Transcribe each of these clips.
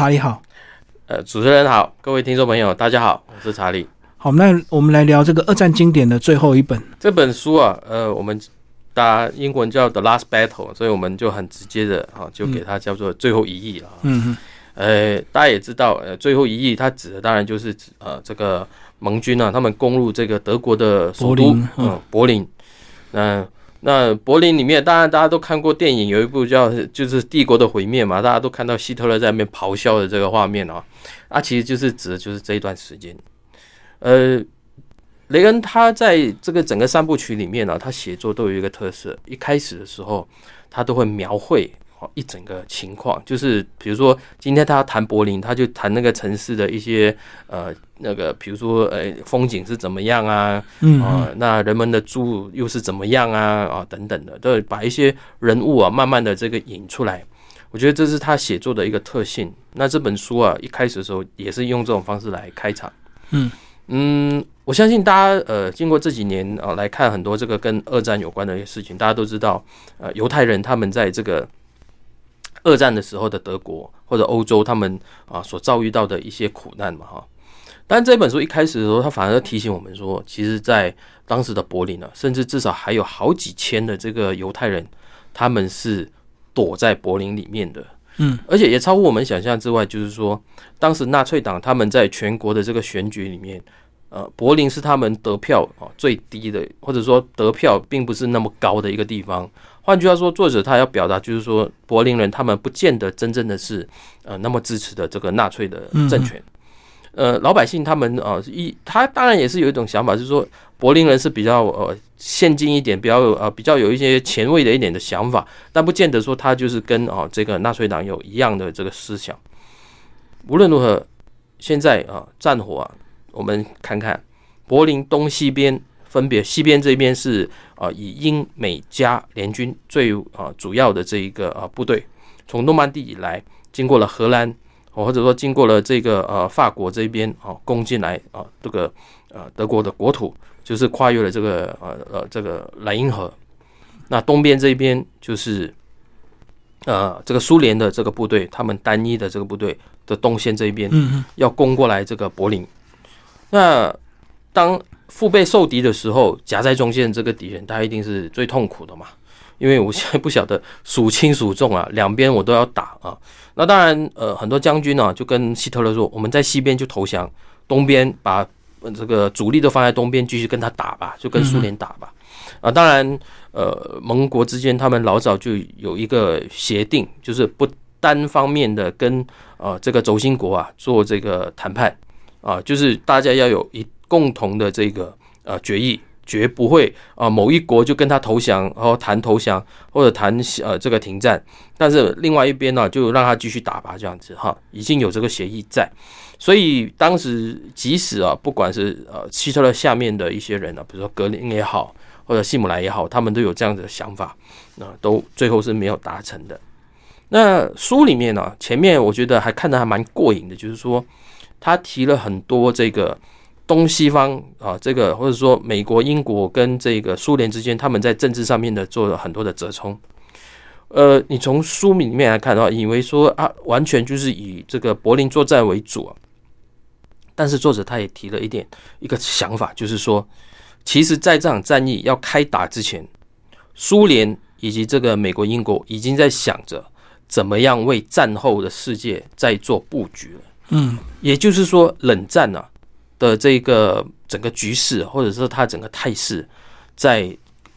查理好。呃，主持人好，各位听众朋友，大家好，我是查理。好，那我们来聊这个二战经典的最后一本。这本书啊，呃，我们大家英文叫《The Last Battle》，所以我们就很直接的啊，就给它叫做最后一役了。嗯嗯。呃，大家也知道，呃，最后一役它指的当然就是指呃这个盟军啊，他们攻入这个德国的首都嗯柏林。那那柏林里面，当然大家都看过电影，有一部叫就是《帝国的毁灭》嘛，大家都看到希特勒在那边咆哮的这个画面啊，啊，其实就是指的就是这一段时间。呃，雷恩他在这个整个三部曲里面呢，他写作都有一个特色，一开始的时候他都会描绘一整个情况，就是比如说今天他要谈柏林，他就谈那个城市的一些呃。那个，比如说，呃，风景是怎么样啊？嗯啊，那人们的住又是怎么样啊？啊，等等的，都把一些人物啊，慢慢的这个引出来。我觉得这是他写作的一个特性。那这本书啊，一开始的时候也是用这种方式来开场。嗯嗯，我相信大家呃，经过这几年啊，来看很多这个跟二战有关的一些事情，大家都知道，呃，犹太人他们在这个二战的时候的德国或者欧洲，他们啊所遭遇到的一些苦难嘛，哈。但这本书一开始的时候，他反而提醒我们说，其实，在当时的柏林呢，甚至至少还有好几千的这个犹太人，他们是躲在柏林里面的。嗯，而且也超乎我们想象之外，就是说，当时纳粹党他们在全国的这个选举里面，呃，柏林是他们得票啊最低的，或者说得票并不是那么高的一个地方。换句话说，作者他要表达就是说，柏林人他们不见得真正的是呃那么支持的这个纳粹的政权。呃，老百姓他们啊，一他当然也是有一种想法，就是说柏林人是比较呃先进一点，比较呃比较有一些前卫的一点的想法，但不见得说他就是跟啊这个纳粹党有一样的这个思想。无论如何，现在啊战火啊，我们看看柏林东西边分别，西边这边是啊以英美加联军最啊主要的这一个啊部队，从诺曼底以来，经过了荷兰。或者说经过了这个呃法国这边啊攻进来啊这个呃德国的国土，就是跨越了这个呃呃这个莱茵河。那东边这边就是呃这个苏联的这个部队，他们单一的这个部队的东线这一边，要攻过来这个柏林。那当腹背受敌的时候，夹在中间这个敌人，他一定是最痛苦的嘛。因为我现在不晓得孰轻孰重啊，两边我都要打啊。那当然，呃，很多将军呢就跟希特勒说，我们在西边就投降，东边把这个主力都放在东边，继续跟他打吧，就跟苏联打吧。啊，当然，呃，盟国之间他们老早就有一个协定，就是不单方面的跟呃这个轴心国啊做这个谈判啊，就是大家要有一共同的这个呃决议。绝不会啊！某一国就跟他投降，然后谈投降或者谈呃这个停战，但是另外一边呢就让他继续打吧，这样子哈，已经有这个协议在，所以当时即使啊，不管是呃希特勒下面的一些人呢，比如说格林也好，或者希姆莱也好，他们都有这样的想法，那都最后是没有达成的。那书里面呢，前面我觉得还看得还蛮过瘾的，就是说他提了很多这个。东西方啊，这个或者说美国、英国跟这个苏联之间，他们在政治上面的做了很多的折冲。呃，你从书名里面来看的话，以为说啊，完全就是以这个柏林作战为主啊。但是作者他也提了一点一个想法，就是说，其实在这场战役要开打之前，苏联以及这个美国、英国已经在想着怎么样为战后的世界在做布局了。嗯，也就是说，冷战呢。的这个整个局势，或者说它整个态势，在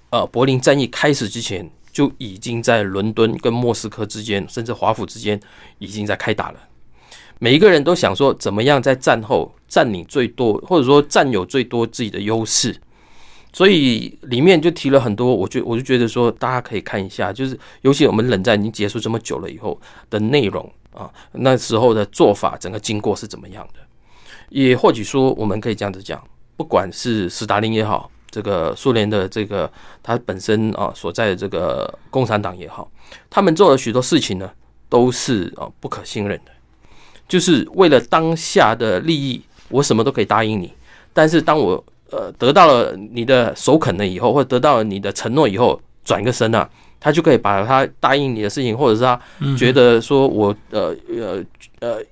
呃柏林战役开始之前，就已经在伦敦跟莫斯科之间，甚至华府之间，已经在开打了。每一个人都想说，怎么样在战后占领最多，或者说占有最多自己的优势。所以里面就提了很多，我觉我就觉得说，大家可以看一下，就是尤其我们冷战已经结束这么久了以后的内容啊，那时候的做法，整个经过是怎么样的。也或许说，我们可以这样子讲，不管是斯大林也好，这个苏联的这个他本身啊所在的这个共产党也好，他们做了许多事情呢，都是啊不可信任的，就是为了当下的利益，我什么都可以答应你，但是当我呃得到了你的首肯了以后，或者得到了你的承诺以后，转个身啊，他就可以把他答应你的事情，或者是他觉得说我呃呃呃，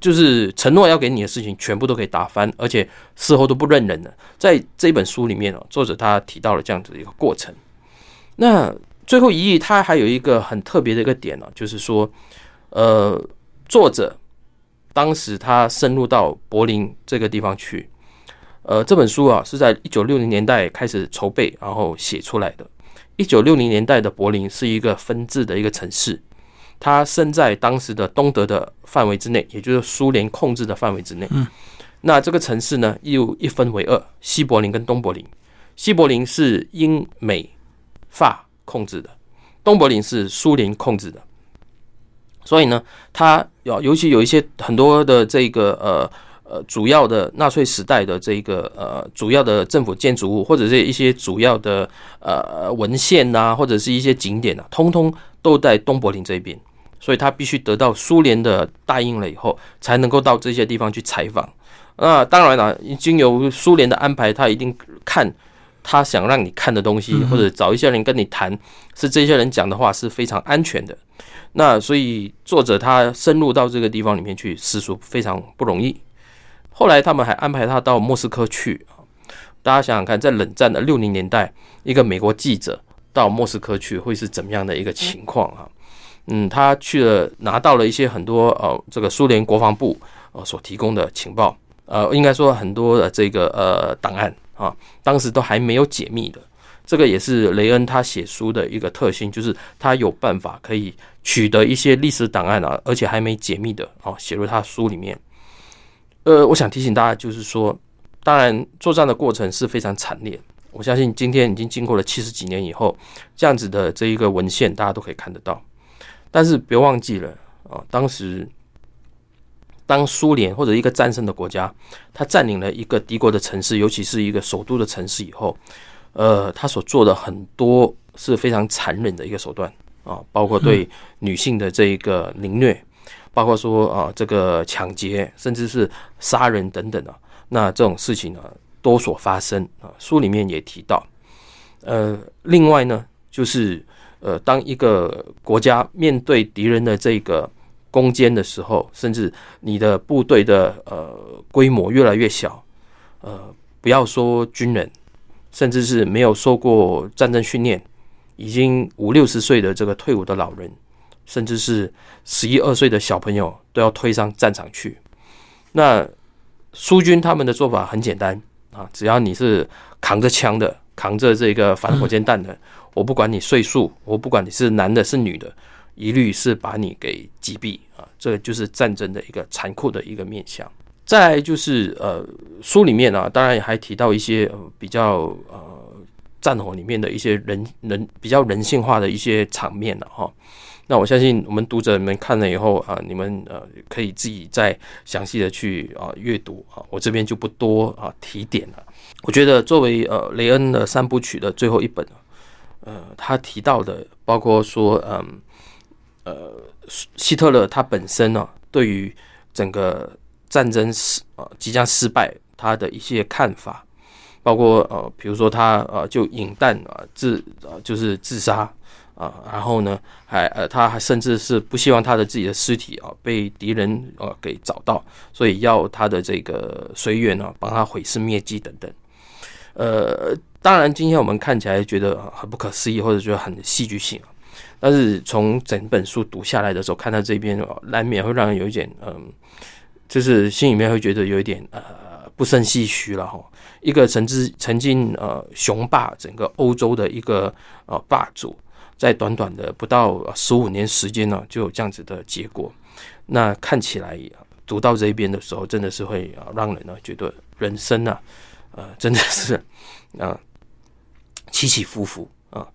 就是承诺要给你的事情，全部都可以打翻，而且事后都不认人了。在这本书里面哦，作者他提到了这样子的一个过程。那最后一页，他还有一个很特别的一个点呢，就是说，呃，作者当时他深入到柏林这个地方去。呃，这本书啊是在一九六零年代开始筹备，然后写出来的。一九六零年代的柏林是一个分治的一个城市，它身在当时的东德的范围之内，也就是苏联控制的范围之内。嗯，那这个城市呢又一分为二，西柏林跟东柏林。西柏林是英美法控制的，东柏林是苏联控制的。所以呢，它有尤其有一些很多的这个呃。呃，主要的纳粹时代的这个呃，主要的政府建筑物，或者是一些主要的呃文献呐，或者是一些景点呐，通通都在东柏林这边，所以他必须得到苏联的答应了以后，才能够到这些地方去采访。那当然了，经由苏联的安排，他一定看他想让你看的东西，或者找一些人跟你谈，是这些人讲的话是非常安全的。那所以作者他深入到这个地方里面去实属，非常不容易。后来他们还安排他到莫斯科去大家想想看，在冷战的六零年代，一个美国记者到莫斯科去会是怎么样的一个情况啊？嗯，他去了，拿到了一些很多呃，这个苏联国防部呃所提供的情报，呃，应该说很多的这个呃档案啊，当时都还没有解密的。这个也是雷恩他写书的一个特性，就是他有办法可以取得一些历史档案啊，而且还没解密的哦，写入他书里面。呃，我想提醒大家，就是说，当然作战的过程是非常惨烈。我相信今天已经经过了七十几年以后，这样子的这一个文献，大家都可以看得到。但是别忘记了啊，当时当苏联或者一个战胜的国家，他占领了一个敌国的城市，尤其是一个首都的城市以后，呃，他所做的很多是非常残忍的一个手段啊，包括对女性的这一个凌虐。包括说啊，这个抢劫，甚至是杀人等等啊，那这种事情呢多所发生啊。书里面也提到，呃，另外呢，就是呃，当一个国家面对敌人的这个攻坚的时候，甚至你的部队的呃规模越来越小，呃，不要说军人，甚至是没有受过战争训练，已经五六十岁的这个退伍的老人。甚至是十一二岁的小朋友都要推上战场去。那苏军他们的做法很简单啊，只要你是扛着枪的，扛着这个反火箭弹的，我不管你岁数，我不管你是男的是女的，一律是把你给击毙啊！这就是战争的一个残酷的一个面向。再就是呃，书里面啊，当然也还提到一些比较呃战火里面的一些人人比较人性化的一些场面了哈。那我相信我们读者们看了以后啊，你们呃可以自己再详细的去啊阅读啊，我这边就不多啊提点了。我觉得作为呃雷恩的三部曲的最后一本，呃，他提到的包括说，嗯呃，希特勒他本身呢，对于整个战争失啊即将失败他的一些看法，包括呃，比如说他呃就引弹啊自啊就是自杀。啊，然后呢，还呃，他还甚至是不希望他的自己的尸体啊被敌人呃给找到，所以要他的这个随员呢帮他毁尸灭迹等等。呃，当然今天我们看起来觉得很不可思议，或者觉得很戏剧性，但是从整本书读下来的时候，看到这边难免会让人有一点嗯，就是心里面会觉得有一点呃不胜唏嘘了哈。一个曾之曾经呃雄霸整个欧洲的一个呃霸主。在短短的不到十五年时间呢，就有这样子的结果。那看起来读到这一边的时候，真的是会，让人呢觉得人生啊，呃，真的是啊起起伏伏啊。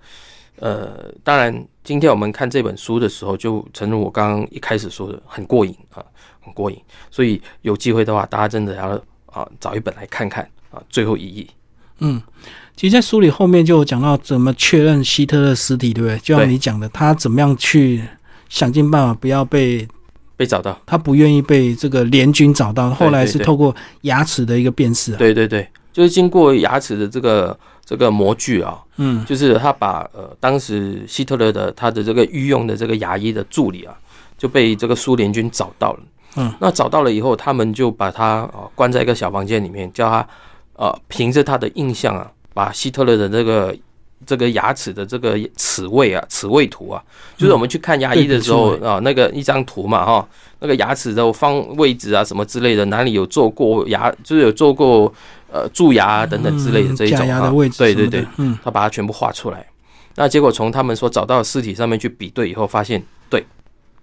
呃，当然，今天我们看这本书的时候，就诚如我刚刚一开始说的，很过瘾啊，很过瘾。所以有机会的话，大家真的要啊找一本来看看啊，最后一页。嗯。其实，在书里后面就讲到怎么确认希特勒尸体，对不对？就像你讲的，他怎么样去想尽办法不要被被找到，他不愿意被这个联军找到。后来是透过牙齿的一个辨识。啊对对对，就是经过牙齿的这个这个模具啊，嗯，就是他把呃当时希特勒的他的这个御用的这个牙医的助理啊，就被这个苏联军找到了，嗯，那找到了以后，他们就把他啊关在一个小房间里面，叫他呃凭着他的印象啊，把希特勒的这个。这个牙齿的这个齿位啊，齿位图啊，就是我们去看牙医的时候啊，那个一张图嘛，哈，那个牙齿的方位置啊，什么之类的，哪里有做过牙，就是有做过呃蛀牙等等之类的这一种啊，对对对，嗯，他把它全部画出来。那结果从他们所找到的尸体上面去比对以后，发现对，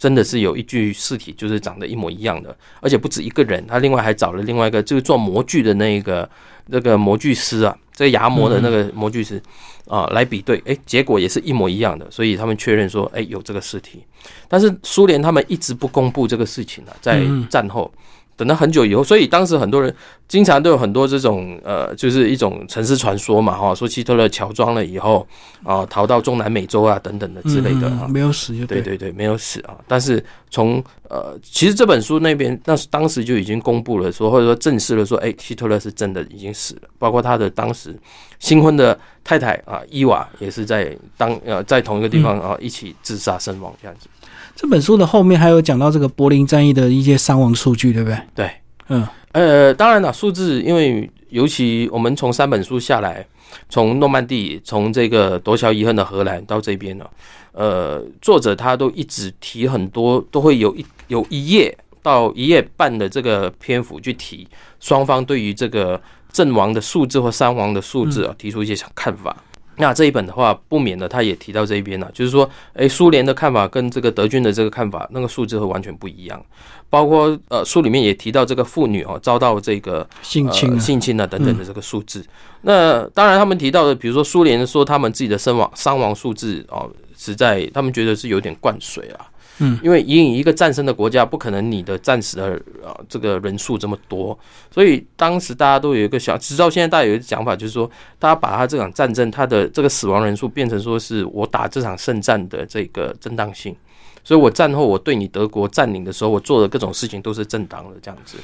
真的是有一具尸体就是长得一模一样的，而且不止一个人，他另外还找了另外一个就是做模具的那个那个模具师啊，这个牙模的那个模具师。啊，来比对，哎，结果也是一模一样的，所以他们确认说，哎，有这个尸体。但是苏联他们一直不公布这个事情呢，在战后。等了很久以后，所以当时很多人经常都有很多这种呃，就是一种城市传说嘛，哈，说希特勒乔装了以后啊，逃到中南美洲啊等等的之类的啊，没有死就对对对，没有死啊。但是从呃，其实这本书那边那是当时就已经公布了说，或者说证实了说，哎，希特勒是真的已经死了，包括他的当时新婚的太太啊，伊娃也是在当呃在同一个地方啊一起自杀身亡这样子。这本书的后面还有讲到这个柏林战役的一些伤亡数据，对不对？对，嗯，呃，当然了，数字，因为尤其我们从三本书下来，从诺曼底，从这个夺桥遗恨的荷兰到这边呢，呃，作者他都一直提很多，都会有一有一页到一页半的这个篇幅去提双方对于这个阵亡的数字或伤亡的数字啊，提出一些看法。那这一本的话，不免的，他也提到这一边了，就是说，诶，苏联的看法跟这个德军的这个看法，那个数字会完全不一样。包括呃，书里面也提到这个妇女哦，遭到这个性侵、性侵啊等等的这个数字。那当然，他们提到的，比如说苏联说他们自己的身亡伤亡数字哦，实在他们觉得是有点灌水啊。嗯，因为以你一个战胜的国家，不可能你的战死的啊这个人数这么多，所以当时大家都有一个想，直到现在大家有一个想法，就是说，大家把他这场战争他的这个死亡人数变成说是我打这场胜战的这个正当性，所以我战后我对你德国占领的时候，我做的各种事情都是正当的，这样子，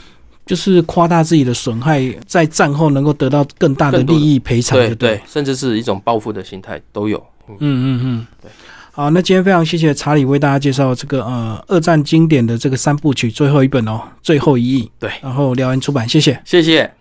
就是夸大自己的损害，在战后能够得到更大的利益赔偿，对对，甚至是一种报复的心态都有。嗯嗯嗯，对。好，那今天非常谢谢查理为大家介绍这个呃二战经典的这个三部曲最后一本哦，最后一役。对，然后辽源出版，谢谢，谢谢。